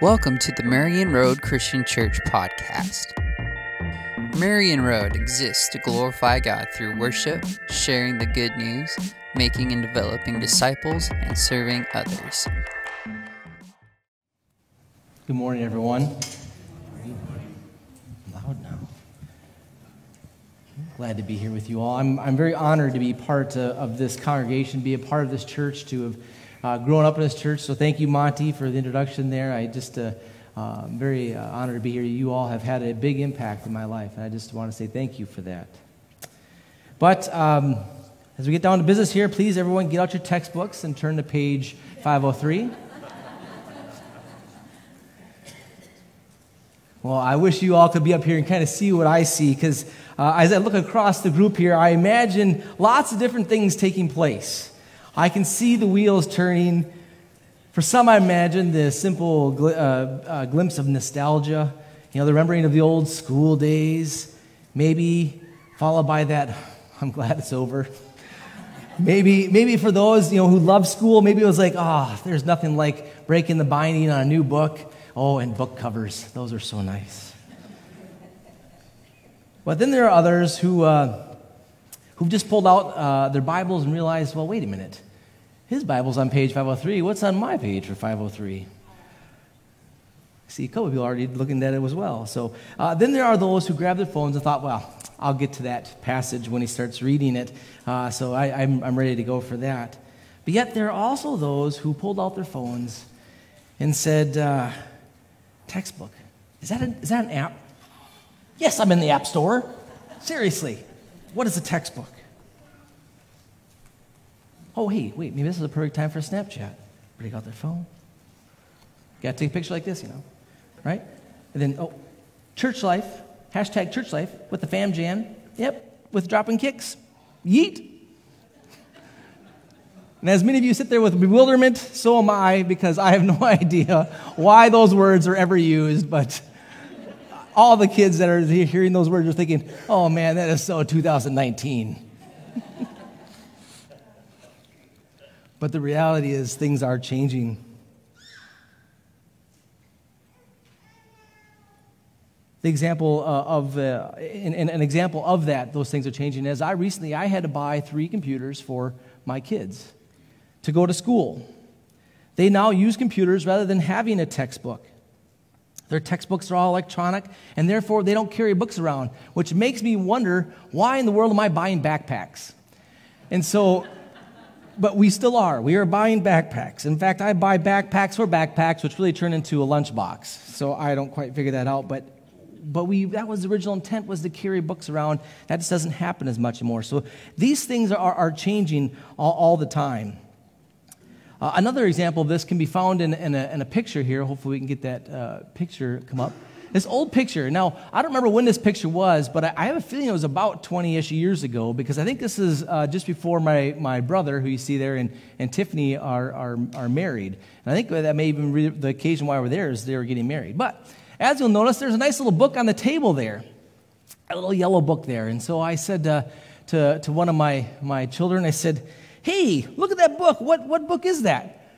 Welcome to the Marion Road Christian Church podcast. Marion Road exists to glorify God through worship, sharing the good news, making and developing disciples, and serving others. Good morning, everyone. Loud now. Glad to be here with you all. I'm, I'm very honored to be part uh, of this congregation, be a part of this church, to have uh, grown up in this church. So thank you, Monty, for the introduction there. I just, uh, uh, very uh, honored to be here. You all have had a big impact in my life, and I just want to say thank you for that. But um, as we get down to business here, please, everyone, get out your textbooks and turn to page 503. Well, I wish you all could be up here and kind of see what I see because uh, as I look across the group here, I imagine lots of different things taking place. I can see the wheels turning. For some, I imagine the simple gl- uh, uh, glimpse of nostalgia, you know, the remembering of the old school days, maybe followed by that, I'm glad it's over. maybe, maybe for those, you know, who love school, maybe it was like, ah, oh, there's nothing like breaking the binding on a new book. Oh, and book covers, those are so nice. But then there are others who, uh, who've just pulled out uh, their Bibles and realized, well, wait a minute. His Bible's on page 503. What's on my page for 503? See, a couple people already looking at it as well. So uh, then there are those who grab their phones and thought, well, I'll get to that passage when he starts reading it. Uh, so I, I'm, I'm ready to go for that. But yet there are also those who pulled out their phones and said, uh, textbook. Is that, a, is that an app? Yes, I'm in the App Store. Seriously. What is a textbook? Oh, hey, wait, maybe this is a perfect time for a Snapchat. Break got their phone. Got to take a picture like this, you know, right? And then, oh, church life, hashtag church life with the fam jam. Yep, with dropping kicks. Yeet. And as many of you sit there with bewilderment, so am I, because I have no idea why those words are ever used, but all the kids that are hearing those words are thinking, oh man, that is so 2019. but the reality is, things are changing. The example uh, of, uh, and an example of that, those things are changing, is I recently, I had to buy three computers for my kids to go to school. They now use computers rather than having a textbook. Their textbooks are all electronic, and therefore they don't carry books around, which makes me wonder why in the world am I buying backpacks? And so, but we still are. We are buying backpacks. In fact, I buy backpacks for backpacks, which really turn into a lunchbox. So I don't quite figure that out, but but we that was the original intent was to carry books around that just doesn't happen as much anymore so these things are, are changing all, all the time uh, another example of this can be found in, in, a, in a, picture here. Hopefully, we can get that uh, picture come up. This old picture. Now, I don't remember when this picture was, but I, I have a feeling it was about 20 ish years ago because I think this is uh, just before my, my brother, who you see there, and, and Tiffany are, are, are married. And I think that may even be the occasion why we're there is they were getting married. But as you'll notice, there's a nice little book on the table there, a little yellow book there. And so I said uh, to, to one of my, my children, I said, Hey, look at that book. What, what book is that?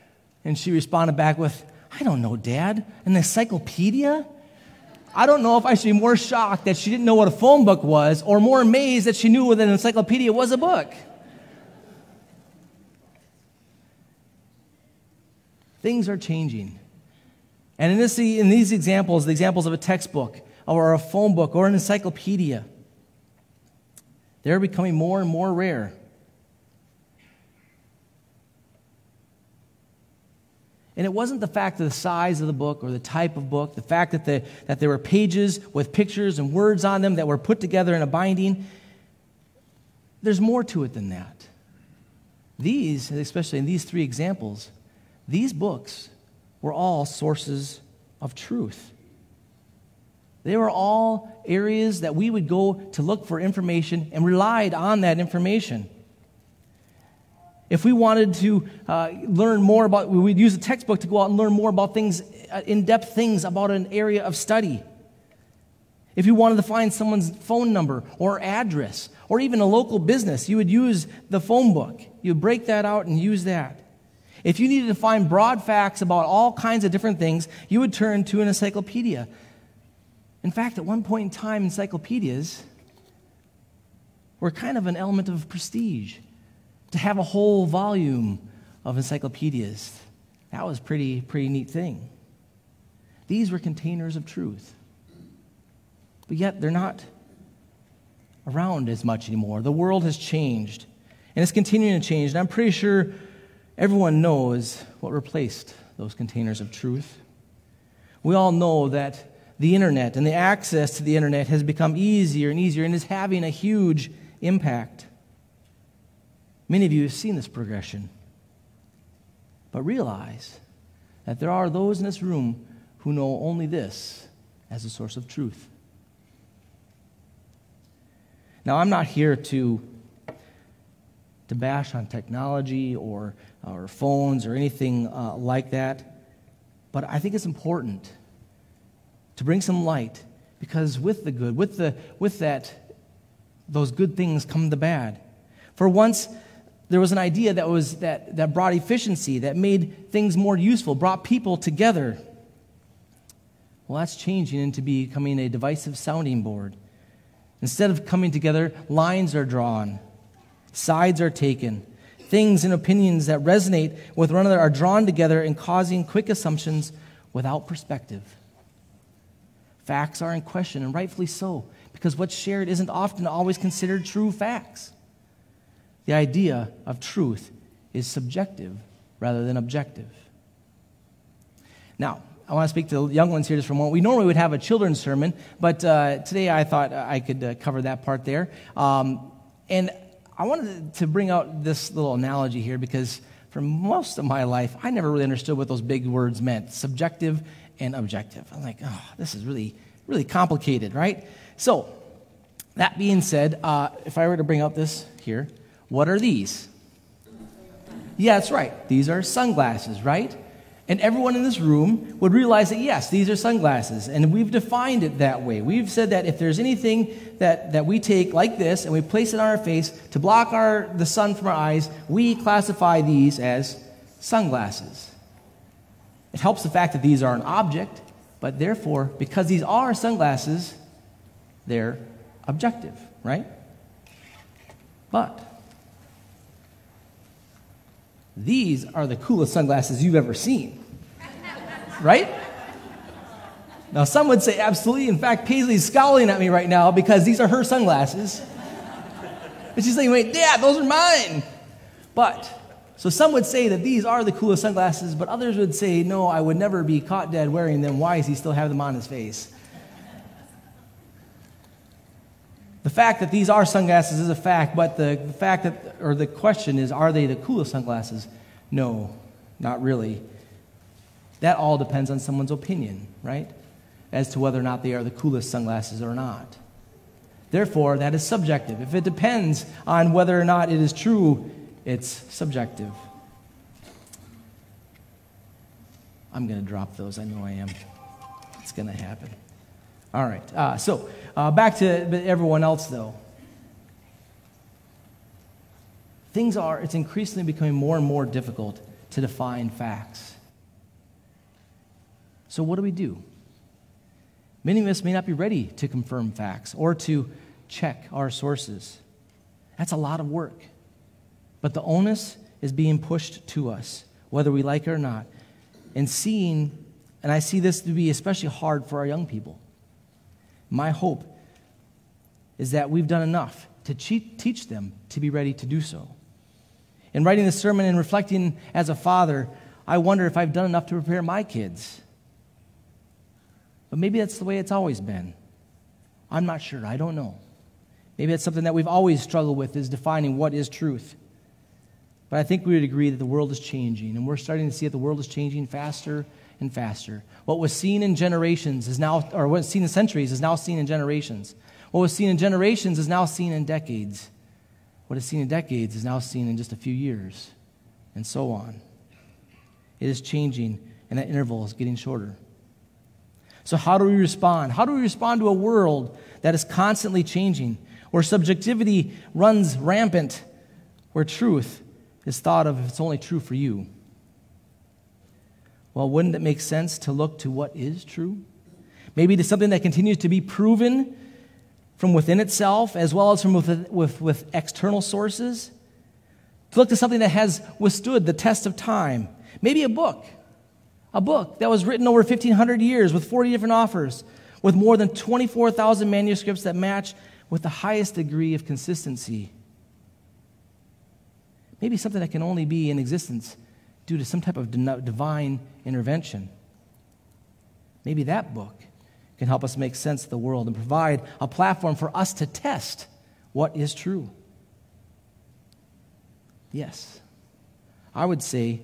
And she responded back with, I don't know, Dad. An encyclopedia? I don't know if I should be more shocked that she didn't know what a phone book was or more amazed that she knew that an encyclopedia was a book. Things are changing. And in, this, in these examples, the examples of a textbook or a phone book or an encyclopedia, they're becoming more and more rare. And it wasn't the fact of the size of the book or the type of book, the fact that, the, that there were pages with pictures and words on them that were put together in a binding. There's more to it than that. These, especially in these three examples, these books were all sources of truth. They were all areas that we would go to look for information and relied on that information. If we wanted to uh, learn more about, we'd use a textbook to go out and learn more about things, uh, in depth things about an area of study. If you wanted to find someone's phone number or address or even a local business, you would use the phone book. You would break that out and use that. If you needed to find broad facts about all kinds of different things, you would turn to an encyclopedia. In fact, at one point in time, encyclopedias were kind of an element of prestige. To have a whole volume of encyclopedias, that was pretty pretty neat thing. These were containers of truth. But yet they're not around as much anymore. The world has changed, and it's continuing to change. And I'm pretty sure everyone knows what replaced those containers of truth. We all know that the internet and the access to the internet has become easier and easier and is having a huge impact. Many of you have seen this progression. But realize that there are those in this room who know only this as a source of truth. Now, I'm not here to, to bash on technology or, or phones or anything uh, like that, but I think it's important to bring some light because with the good, with, the, with that, those good things come the bad. For once, there was an idea that, was, that, that brought efficiency, that made things more useful, brought people together. Well, that's changing into becoming a divisive sounding board. Instead of coming together, lines are drawn, sides are taken. Things and opinions that resonate with one another are drawn together and causing quick assumptions without perspective. Facts are in question, and rightfully so, because what's shared isn't often always considered true facts. The idea of truth is subjective rather than objective. Now, I want to speak to the young ones here just for a moment. We normally would have a children's sermon, but uh, today I thought I could uh, cover that part there. Um, and I wanted to bring out this little analogy here because for most of my life, I never really understood what those big words meant subjective and objective. I'm like, oh, this is really, really complicated, right? So, that being said, uh, if I were to bring up this here, what are these? Yeah, that's right. These are sunglasses, right? And everyone in this room would realize that, yes, these are sunglasses. And we've defined it that way. We've said that if there's anything that, that we take like this and we place it on our face to block our, the sun from our eyes, we classify these as sunglasses. It helps the fact that these are an object, but therefore, because these are sunglasses, they're objective, right? But these are the coolest sunglasses you've ever seen. Right? Now, some would say absolutely. In fact, Paisley's scowling at me right now because these are her sunglasses. And she's saying, wait, Dad, those are mine. But, so some would say that these are the coolest sunglasses, but others would say, no, I would never be caught dead wearing them. Why does he still have them on his face? The fact that these are sunglasses is a fact, but the, fact that, or the question is, are they the coolest sunglasses? No, not really. That all depends on someone's opinion, right? As to whether or not they are the coolest sunglasses or not. Therefore, that is subjective. If it depends on whether or not it is true, it's subjective. I'm going to drop those. I know I am. It's going to happen. All right. Uh, so uh, back to everyone else, though. Things are, it's increasingly becoming more and more difficult to define facts. So, what do we do? Many of us may not be ready to confirm facts or to check our sources. That's a lot of work. But the onus is being pushed to us, whether we like it or not. And seeing, and I see this to be especially hard for our young people. My hope is that we've done enough to teach them to be ready to do so. In writing this sermon and reflecting as a father, I wonder if I've done enough to prepare my kids. But maybe that's the way it's always been. I'm not sure. I don't know. Maybe it's something that we've always struggled with is defining what is truth. But I think we would agree that the world is changing, and we're starting to see that the world is changing faster and faster. What was seen in generations is now, or what was seen in centuries is now seen in generations. What was seen in generations is now seen in decades. What is seen in decades is now seen in just a few years, and so on. It is changing, and that interval is getting shorter. So, how do we respond? How do we respond to a world that is constantly changing, where subjectivity runs rampant, where truth is thought of if it's only true for you? Well, wouldn't it make sense to look to what is true? Maybe to something that continues to be proven from within itself as well as from with, with, with external sources? To look to something that has withstood the test of time. Maybe a book. A book that was written over 1,500 years with 40 different authors, with more than 24,000 manuscripts that match with the highest degree of consistency. Maybe something that can only be in existence due to some type of divine intervention. Maybe that book can help us make sense of the world and provide a platform for us to test what is true. Yes, I would say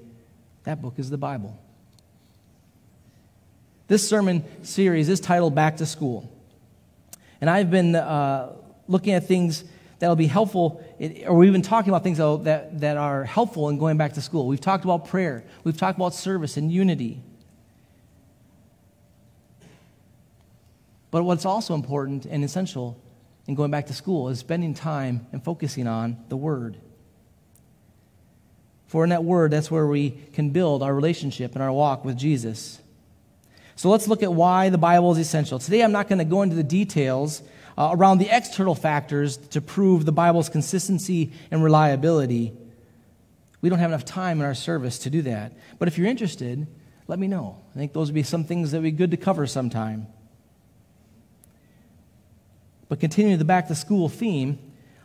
that book is the Bible. This sermon series is titled Back to School. And I've been uh, looking at things that'll be helpful, or we've been talking about things that, that are helpful in going back to school. We've talked about prayer, we've talked about service and unity. But what's also important and essential in going back to school is spending time and focusing on the Word. For in that Word, that's where we can build our relationship and our walk with Jesus. So let's look at why the Bible is essential. Today, I'm not going to go into the details uh, around the external factors to prove the Bible's consistency and reliability. We don't have enough time in our service to do that. But if you're interested, let me know. I think those would be some things that would be good to cover sometime. But continuing the back to school theme,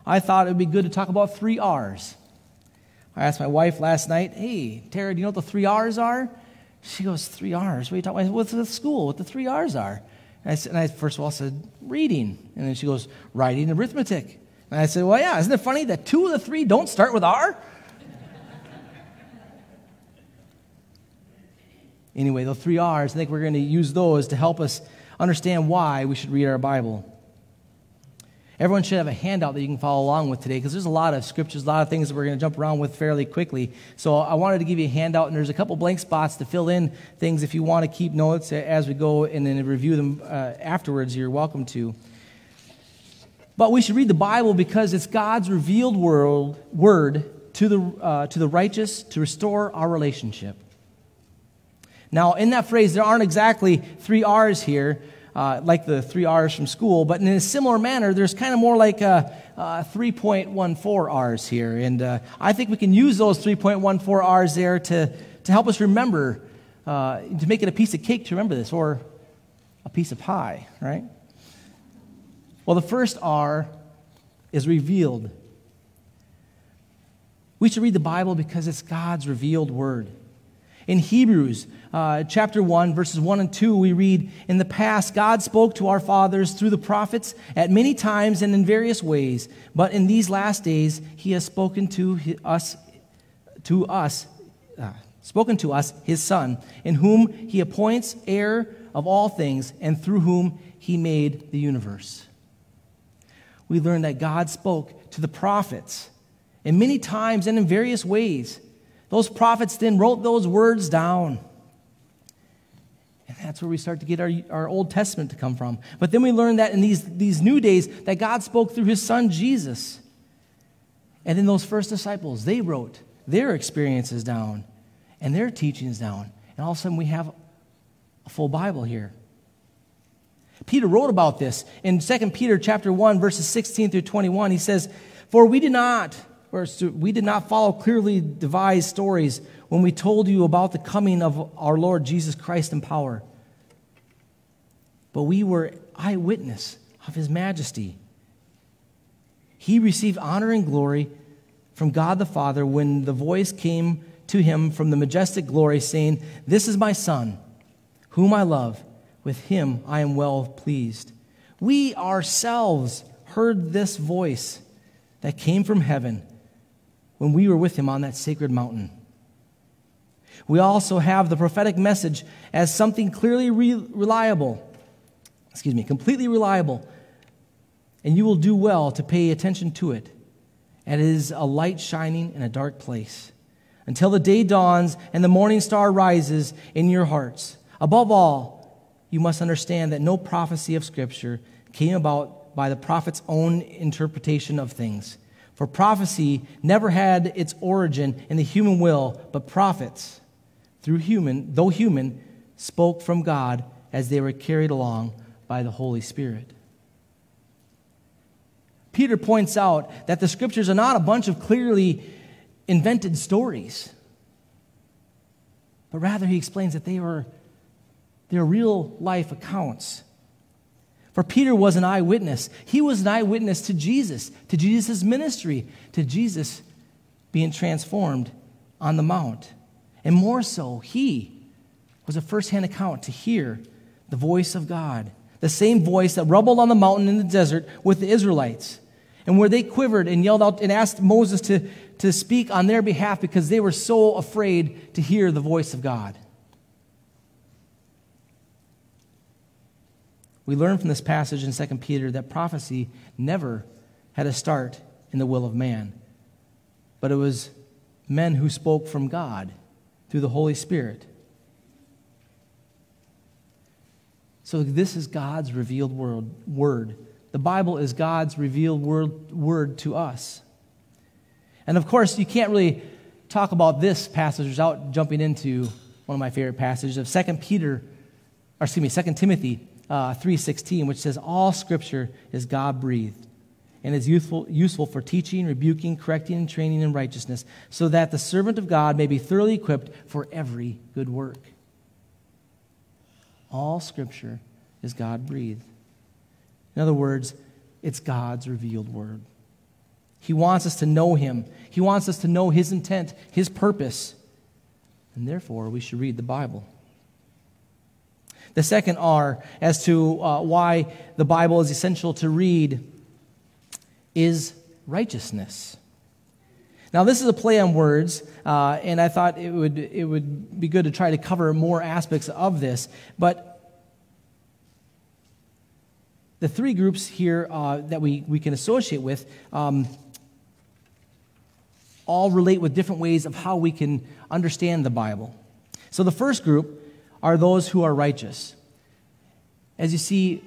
I thought it would be good to talk about three R's. I asked my wife last night, hey, Tara, do you know what the three R's are? She goes, three R's? What are you talking about? What's the school? What the three R's are? And I, said, and I first of all said, reading. And then she goes, writing arithmetic. And I said, well, yeah, isn't it funny that two of the three don't start with R? anyway, those three R's, I think we're going to use those to help us understand why we should read our Bible. Everyone should have a handout that you can follow along with today because there's a lot of scriptures, a lot of things that we're going to jump around with fairly quickly. So I wanted to give you a handout, and there's a couple blank spots to fill in things if you want to keep notes as we go and then review them uh, afterwards. You're welcome to. But we should read the Bible because it's God's revealed world, word to the, uh, to the righteous to restore our relationship. Now, in that phrase, there aren't exactly three R's here uh, like the three R's from school, but in a similar manner, there's kind of more like a, a 3.14 R's here. And uh, I think we can use those 3.14 R's there to, to help us remember, uh, to make it a piece of cake to remember this, or a piece of pie, right? Well, the first R is revealed. We should read the Bible because it's God's revealed word. In Hebrews uh, chapter 1, verses 1 and 2, we read In the past, God spoke to our fathers through the prophets at many times and in various ways, but in these last days, He has spoken to us, to us, uh, spoken to us, His Son, in whom He appoints heir of all things, and through whom He made the universe. We learn that God spoke to the prophets, in many times and in various ways. Those prophets then wrote those words down. And that's where we start to get our, our Old Testament to come from. But then we learn that in these, these new days that God spoke through his son Jesus. And then those first disciples, they wrote their experiences down and their teachings down. And all of a sudden we have a full Bible here. Peter wrote about this in 2 Peter chapter 1 verses 16 through 21. He says, "For we did not we did not follow clearly devised stories when we told you about the coming of our Lord Jesus Christ in power. But we were eyewitness of his majesty. He received honor and glory from God the Father when the voice came to him from the majestic glory, saying, This is my Son, whom I love. With him I am well pleased. We ourselves heard this voice that came from heaven when we were with him on that sacred mountain. We also have the prophetic message as something clearly re- reliable, excuse me, completely reliable, and you will do well to pay attention to it. And it is a light shining in a dark place until the day dawns and the morning star rises in your hearts. Above all, you must understand that no prophecy of Scripture came about by the prophet's own interpretation of things. For prophecy never had its origin in the human will, but prophets through human, though human, spoke from God as they were carried along by the Holy Spirit. Peter points out that the scriptures are not a bunch of clearly invented stories, but rather he explains that they are they're real life accounts. For Peter was an eyewitness. He was an eyewitness to Jesus, to Jesus' ministry, to Jesus being transformed on the Mount. And more so, he was a firsthand account to hear the voice of God, the same voice that rumbled on the mountain in the desert with the Israelites, and where they quivered and yelled out and asked Moses to, to speak on their behalf because they were so afraid to hear the voice of God. We learn from this passage in 2 Peter that prophecy never had a start in the will of man, but it was men who spoke from God through the Holy Spirit. So, this is God's revealed word. The Bible is God's revealed word, word to us. And of course, you can't really talk about this passage without jumping into one of my favorite passages of 2 Peter, or excuse me, 2 Timothy uh, 3.16, which says, All scripture is God-breathed and is useful, useful for teaching, rebuking, correcting, and training in righteousness, so that the servant of God may be thoroughly equipped for every good work. All scripture is God breathed. In other words, it's God's revealed word. He wants us to know Him, He wants us to know His intent, His purpose, and therefore we should read the Bible. The second R, as to uh, why the Bible is essential to read, is righteousness. Now, this is a play on words, uh, and I thought it would, it would be good to try to cover more aspects of this. But the three groups here uh, that we, we can associate with um, all relate with different ways of how we can understand the Bible. So, the first group are those who are righteous. As you see,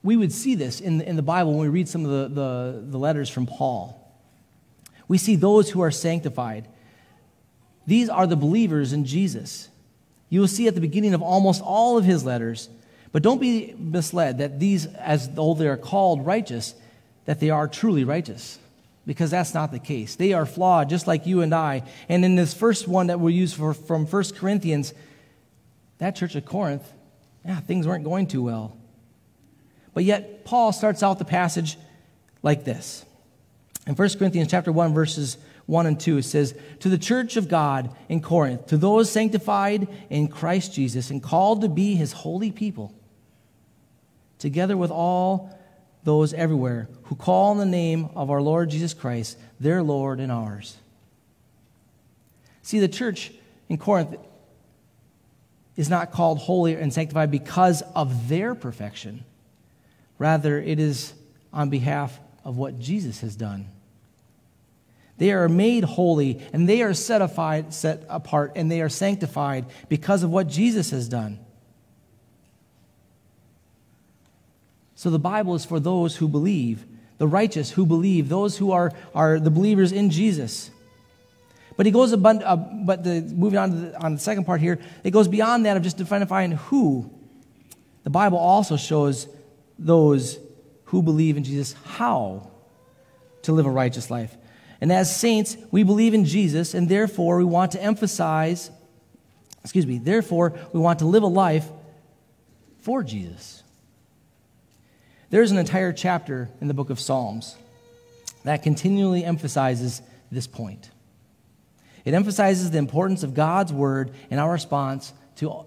we would see this in the, in the Bible when we read some of the, the, the letters from Paul. We see those who are sanctified. These are the believers in Jesus. You will see at the beginning of almost all of his letters, but don't be misled that these, as though they are called righteous, that they are truly righteous, because that's not the case. They are flawed, just like you and I. And in this first one that we use for, from 1 Corinthians, that church of Corinth, yeah, things weren't going too well. But yet, Paul starts out the passage like this. In 1 Corinthians chapter 1, verses 1 and 2, it says, To the church of God in Corinth, to those sanctified in Christ Jesus and called to be his holy people, together with all those everywhere who call on the name of our Lord Jesus Christ, their Lord and ours. See, the church in Corinth is not called holy and sanctified because of their perfection Rather, it is on behalf of what Jesus has done. They are made holy and they are set, apart, and they are sanctified because of what Jesus has done. So the Bible is for those who believe, the righteous who believe, those who are, are the believers in Jesus. But he goes, abund- uh, but the, moving on to the, on the second part here, it goes beyond that of just defining who. The Bible also shows those who believe in Jesus how to live a righteous life. And as saints, we believe in Jesus, and therefore we want to emphasize, excuse me, therefore we want to live a life for Jesus. There's an entire chapter in the book of Psalms that continually emphasizes this point. It emphasizes the importance of God's word in our response to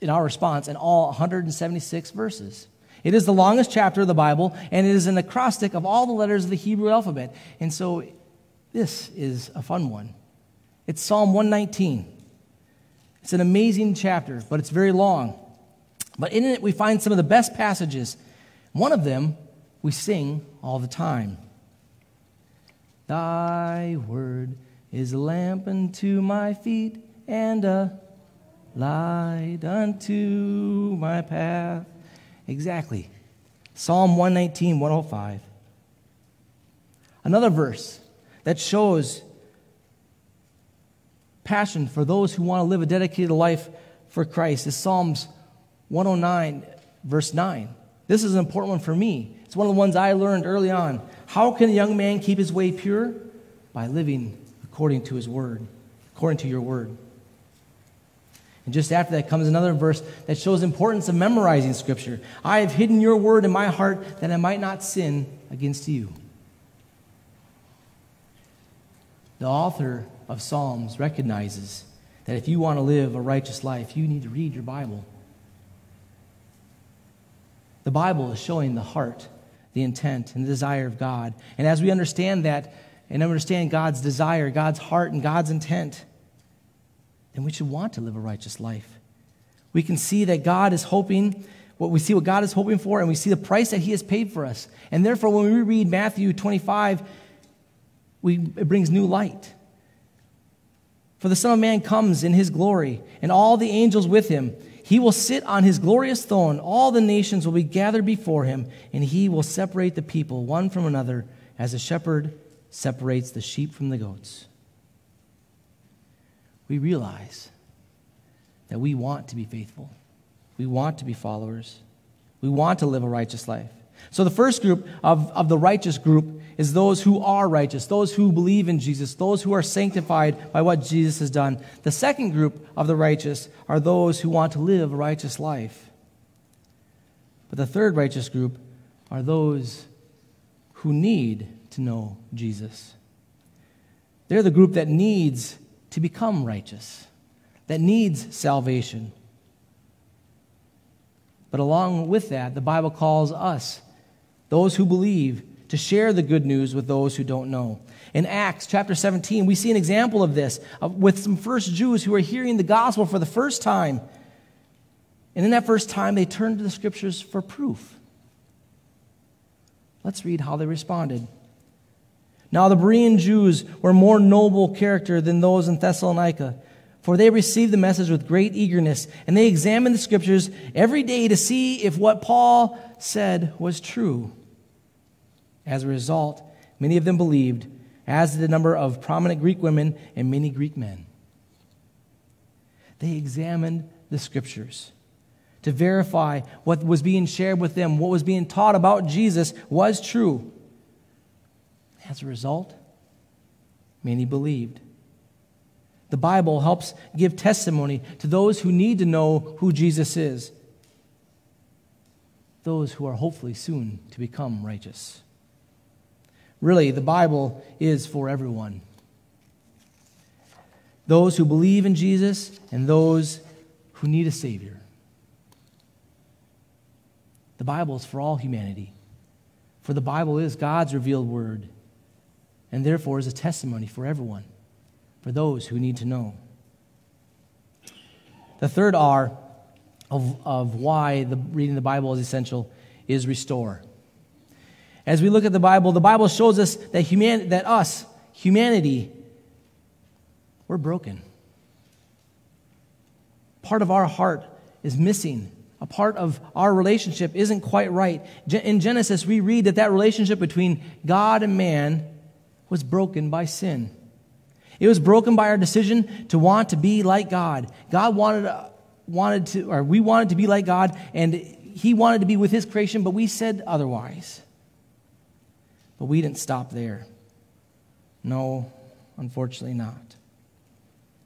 in our response in all 176 verses. It is the longest chapter of the Bible, and it is an acrostic of all the letters of the Hebrew alphabet. And so this is a fun one. It's Psalm 119. It's an amazing chapter, but it's very long. But in it, we find some of the best passages. One of them we sing all the time. Thy word is a lamp unto my feet and a light unto my path. Exactly. Psalm 119, 105. Another verse that shows passion for those who want to live a dedicated life for Christ is Psalms 109, verse 9. This is an important one for me. It's one of the ones I learned early on. How can a young man keep his way pure? By living according to his word, according to your word. And just after that comes another verse that shows importance of memorizing Scripture. I have hidden your word in my heart that I might not sin against you. The author of Psalms recognizes that if you want to live a righteous life, you need to read your Bible. The Bible is showing the heart, the intent, and the desire of God. And as we understand that and understand God's desire, God's heart, and God's intent, then we should want to live a righteous life. We can see that God is hoping, what we see what God is hoping for, and we see the price that He has paid for us. And therefore, when we read Matthew 25, we, it brings new light. For the Son of Man comes in His glory, and all the angels with Him. He will sit on His glorious throne. All the nations will be gathered before Him, and He will separate the people one from another as a shepherd separates the sheep from the goats we realize that we want to be faithful. We want to be followers. We want to live a righteous life. So, the first group of, of the righteous group is those who are righteous, those who believe in Jesus, those who are sanctified by what Jesus has done. The second group of the righteous are those who want to live a righteous life. But the third righteous group are those who need to know Jesus. They're the group that needs to become righteous, that needs salvation. But along with that, the Bible calls us, those who believe, to share the good news with those who don't know. In Acts chapter 17, we see an example of this with some first Jews who are hearing the gospel for the first time. And in that first time, they turned to the scriptures for proof. Let's read how they responded. Now the Berean Jews were more noble character than those in Thessalonica, for they received the message with great eagerness, and they examined the scriptures every day to see if what Paul said was true. As a result, many of them believed, as did the number of prominent Greek women and many Greek men. They examined the scriptures to verify what was being shared with them, what was being taught about Jesus was true. As a result, many believed. The Bible helps give testimony to those who need to know who Jesus is, those who are hopefully soon to become righteous. Really, the Bible is for everyone those who believe in Jesus and those who need a Savior. The Bible is for all humanity, for the Bible is God's revealed word and therefore is a testimony for everyone, for those who need to know. The third R of, of why the, reading the Bible is essential is restore. As we look at the Bible, the Bible shows us that, human, that us, humanity, we're broken. Part of our heart is missing. A part of our relationship isn't quite right. In Genesis, we read that that relationship between God and man was broken by sin. It was broken by our decision to want to be like God. God wanted, uh, wanted to, or we wanted to be like God, and He wanted to be with His creation, but we said otherwise. But we didn't stop there. No, unfortunately not.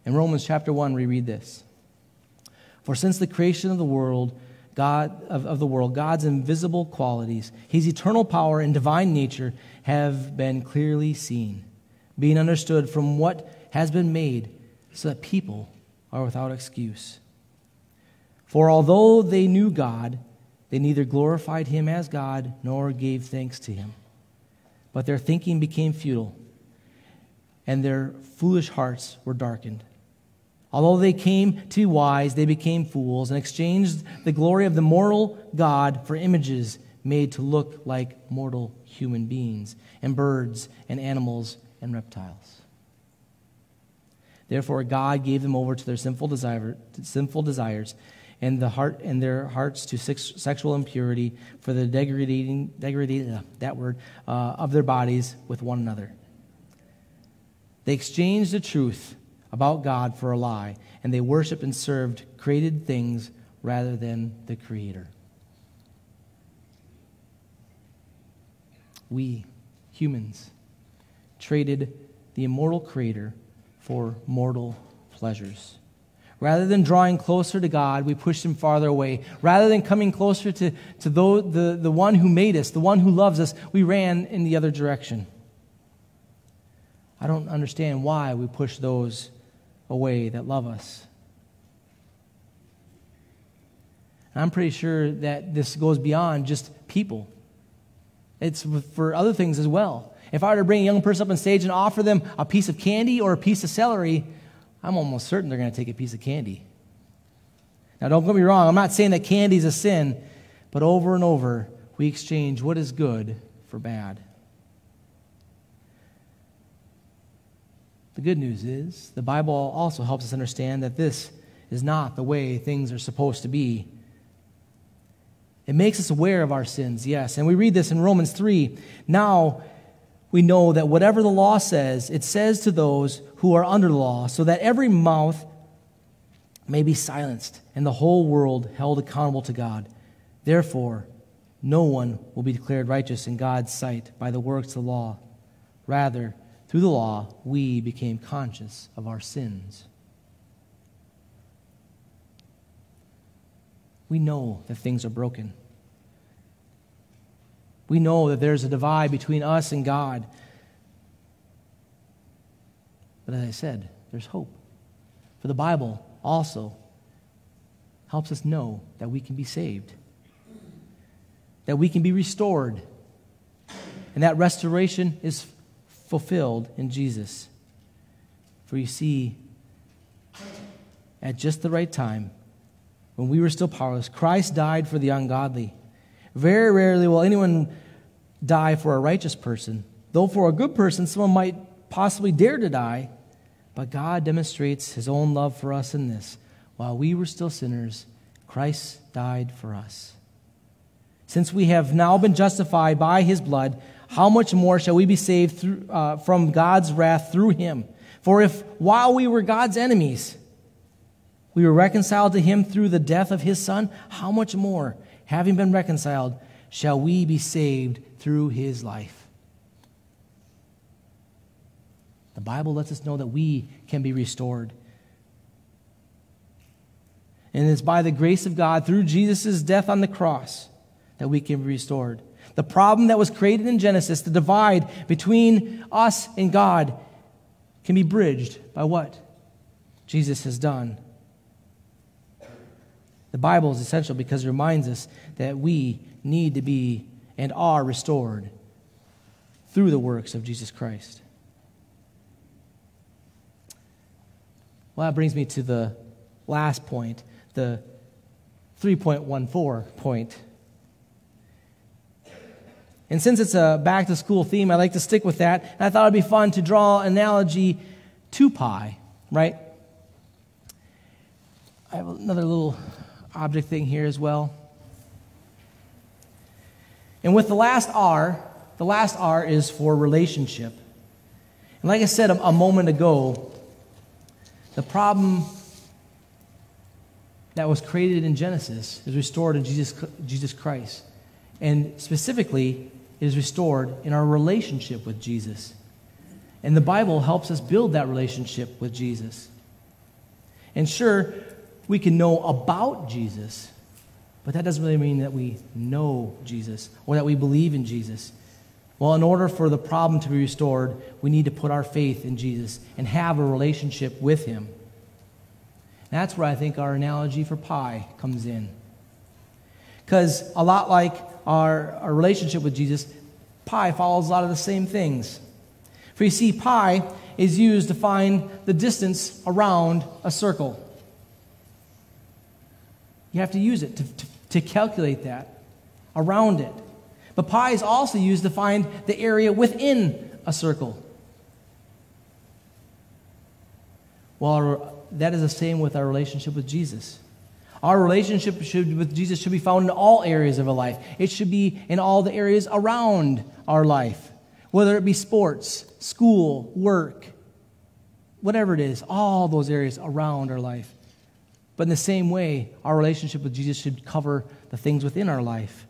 In Romans chapter 1, we read this For since the creation of the world, God of, of the world, God's invisible qualities, his eternal power and divine nature have been clearly seen, being understood from what has been made, so that people are without excuse. For although they knew God, they neither glorified him as God nor gave thanks to him. But their thinking became futile, and their foolish hearts were darkened. Although they came to be wise, they became fools and exchanged the glory of the mortal God for images made to look like mortal human beings, and birds, and animals, and reptiles. Therefore, God gave them over to their sinful, desire, sinful desires and, the heart, and their hearts to sex, sexual impurity for the degrading, degrading uh, that word, uh, of their bodies with one another. They exchanged the truth about God for a lie, and they worshiped and served created things rather than the Creator. We, humans, traded the immortal Creator for mortal pleasures. Rather than drawing closer to God, we pushed him farther away. Rather than coming closer to, to the, the, the one who made us, the one who loves us, we ran in the other direction. I don't understand why we push those away that love us. I'm pretty sure that this goes beyond just people, it's for other things as well. If I were to bring a young person up on stage and offer them a piece of candy or a piece of celery, I'm almost certain they're going to take a piece of candy. Now, don't get me wrong, I'm not saying that candy is a sin, but over and over, we exchange what is good for bad. The good news is the Bible also helps us understand that this is not the way things are supposed to be. It makes us aware of our sins, yes. And we read this in Romans 3. Now, we know that whatever the law says, it says to those who are under the law, so that every mouth may be silenced and the whole world held accountable to God. Therefore, no one will be declared righteous in God's sight by the works of the law. Rather, through the law, we became conscious of our sins. We know that things are broken. We know that there's a divide between us and God. But as I said, there's hope. For the Bible also helps us know that we can be saved, that we can be restored, and that restoration is fulfilled in Jesus. For you see, at just the right time, when we were still powerless, Christ died for the ungodly. Very rarely will anyone die for a righteous person, though for a good person, someone might possibly dare to die. But God demonstrates his own love for us in this. While we were still sinners, Christ died for us. Since we have now been justified by his blood, how much more shall we be saved through, uh, from God's wrath through him? For if while we were God's enemies, we were reconciled to him through the death of his son, how much more? having been reconciled, shall we be saved through his life. The Bible lets us know that we can be restored. And it's by the grace of God, through Jesus' death on the cross, that we can be restored. The problem that was created in Genesis, the divide between us and God, can be bridged by what Jesus has done. The Bible is essential because it reminds us that we need to be and are restored through the works of Jesus Christ. Well, that brings me to the last point, the 3.14 point. And since it's a back to school theme, I'd like to stick with that. And I thought it'd be fun to draw an analogy to pi, right? I have another little object thing here as well. And with the last R, the last R is for relationship. And like I said a, a moment ago, the problem that was created in Genesis is restored in Jesus, Jesus Christ. And specifically, it is restored in our relationship with Jesus. And the Bible helps us build that relationship with Jesus. And sure, we can know about Jesus, but that doesn't really mean that we know Jesus or that we believe in Jesus. Well, in order for the problem to be restored, we need to put our faith in Jesus and have a relationship with Him. That's where I think our analogy for pi comes in. Because a lot like our, our relationship with Jesus, pi follows a lot of the same things. For you see, pi is used to find the distance around a circle. You have to use it to, to, to calculate that around it. But pi is also used to find the area within a circle. Well, that is the same with our relationship with Jesus. Our relationship should, with Jesus should be found in all areas of our life. It should be in all the areas around our life, whether it be sports, school, work, whatever it is, all those areas around our life. But in the same way, our relationship with Jesus should cover the things within our life,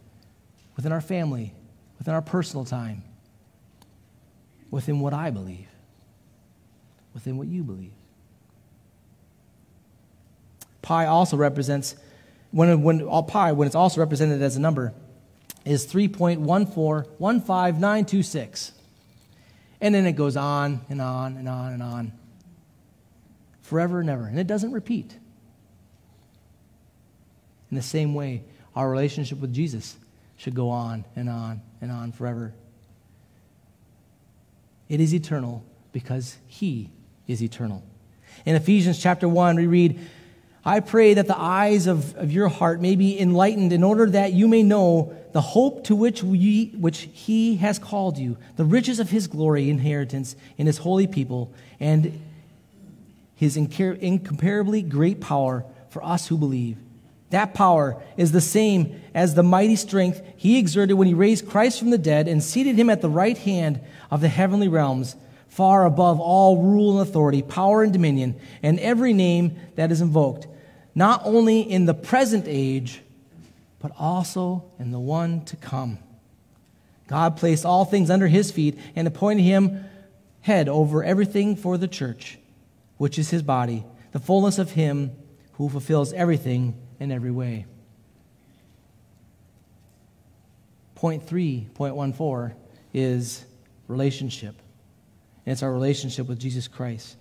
within our family, within our personal time, within what I believe, within what you believe. Pi also represents, when, when all pi, when it's also represented as a number, is 3.1415926. And then it goes on and on and on and on. Forever and ever. And it doesn't repeat. In the same way, our relationship with Jesus should go on and on and on forever. It is eternal because He is eternal. In Ephesians chapter 1, we read, I pray that the eyes of, of your heart may be enlightened in order that you may know the hope to which, we, which he has called you, the riches of his glory inheritance in his holy people, and his incomparably great power for us who believe. That power is the same as the mighty strength he exerted when he raised Christ from the dead and seated him at the right hand of the heavenly realms, far above all rule and authority, power and dominion, and every name that is invoked, not only in the present age, but also in the one to come. God placed all things under his feet and appointed him head over everything for the church, which is his body, the fullness of him who fulfills everything in every way. Point three, point one four, is relationship. And it's our relationship with Jesus Christ.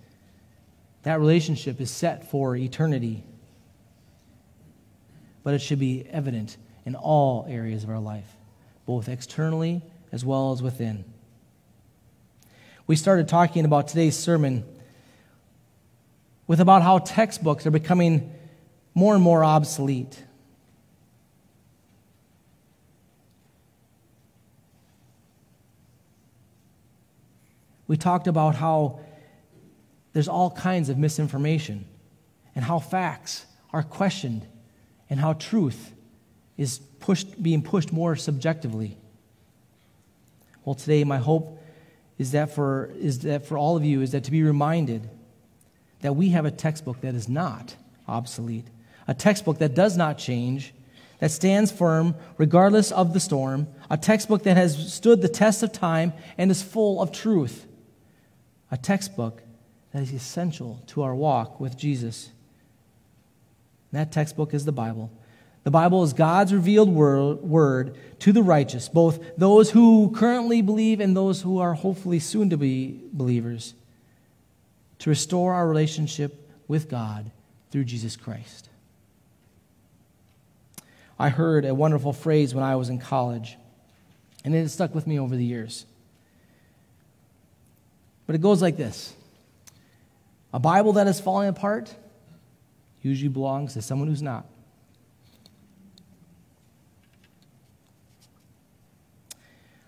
That relationship is set for eternity, but it should be evident in all areas of our life, both externally as well as within. We started talking about today's sermon with about how textbooks are becoming more and more obsolete. We talked about how there's all kinds of misinformation and how facts are questioned and how truth is pushed, being pushed more subjectively. Well, today, my hope is that, for, is that for all of you is that to be reminded that we have a textbook that is not obsolete a textbook that does not change, that stands firm regardless of the storm, a textbook that has stood the test of time and is full of truth, a textbook that is essential to our walk with Jesus. And that textbook is the Bible. The Bible is God's revealed word to the righteous, both those who currently believe and those who are hopefully soon to be believers, to restore our relationship with God through Jesus Christ. I heard a wonderful phrase when I was in college, and it has stuck with me over the years. But it goes like this A Bible that is falling apart usually belongs to someone who's not.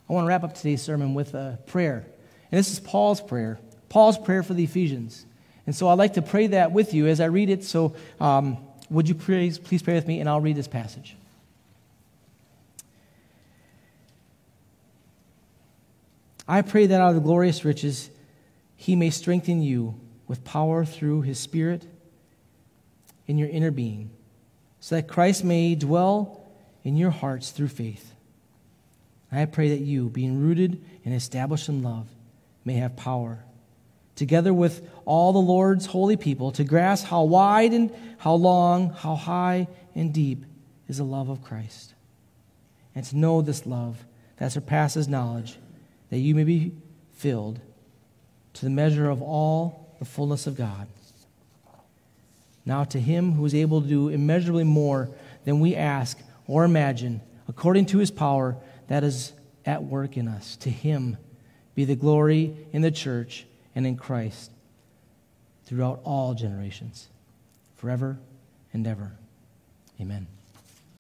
I want to wrap up today's sermon with a prayer. And this is Paul's prayer, Paul's prayer for the Ephesians. And so I'd like to pray that with you as I read it. So um, would you please, please pray with me, and I'll read this passage. I pray that out of the glorious riches he may strengthen you with power through his Spirit in your inner being, so that Christ may dwell in your hearts through faith. I pray that you, being rooted and established in love, may have power, together with all the Lord's holy people, to grasp how wide and how long, how high and deep is the love of Christ, and to know this love that surpasses knowledge that you may be filled to the measure of all the fullness of God. Now, to him who is able to do immeasurably more than we ask or imagine, according to his power that is at work in us, to him be the glory in the church and in Christ throughout all generations, forever and ever. Amen.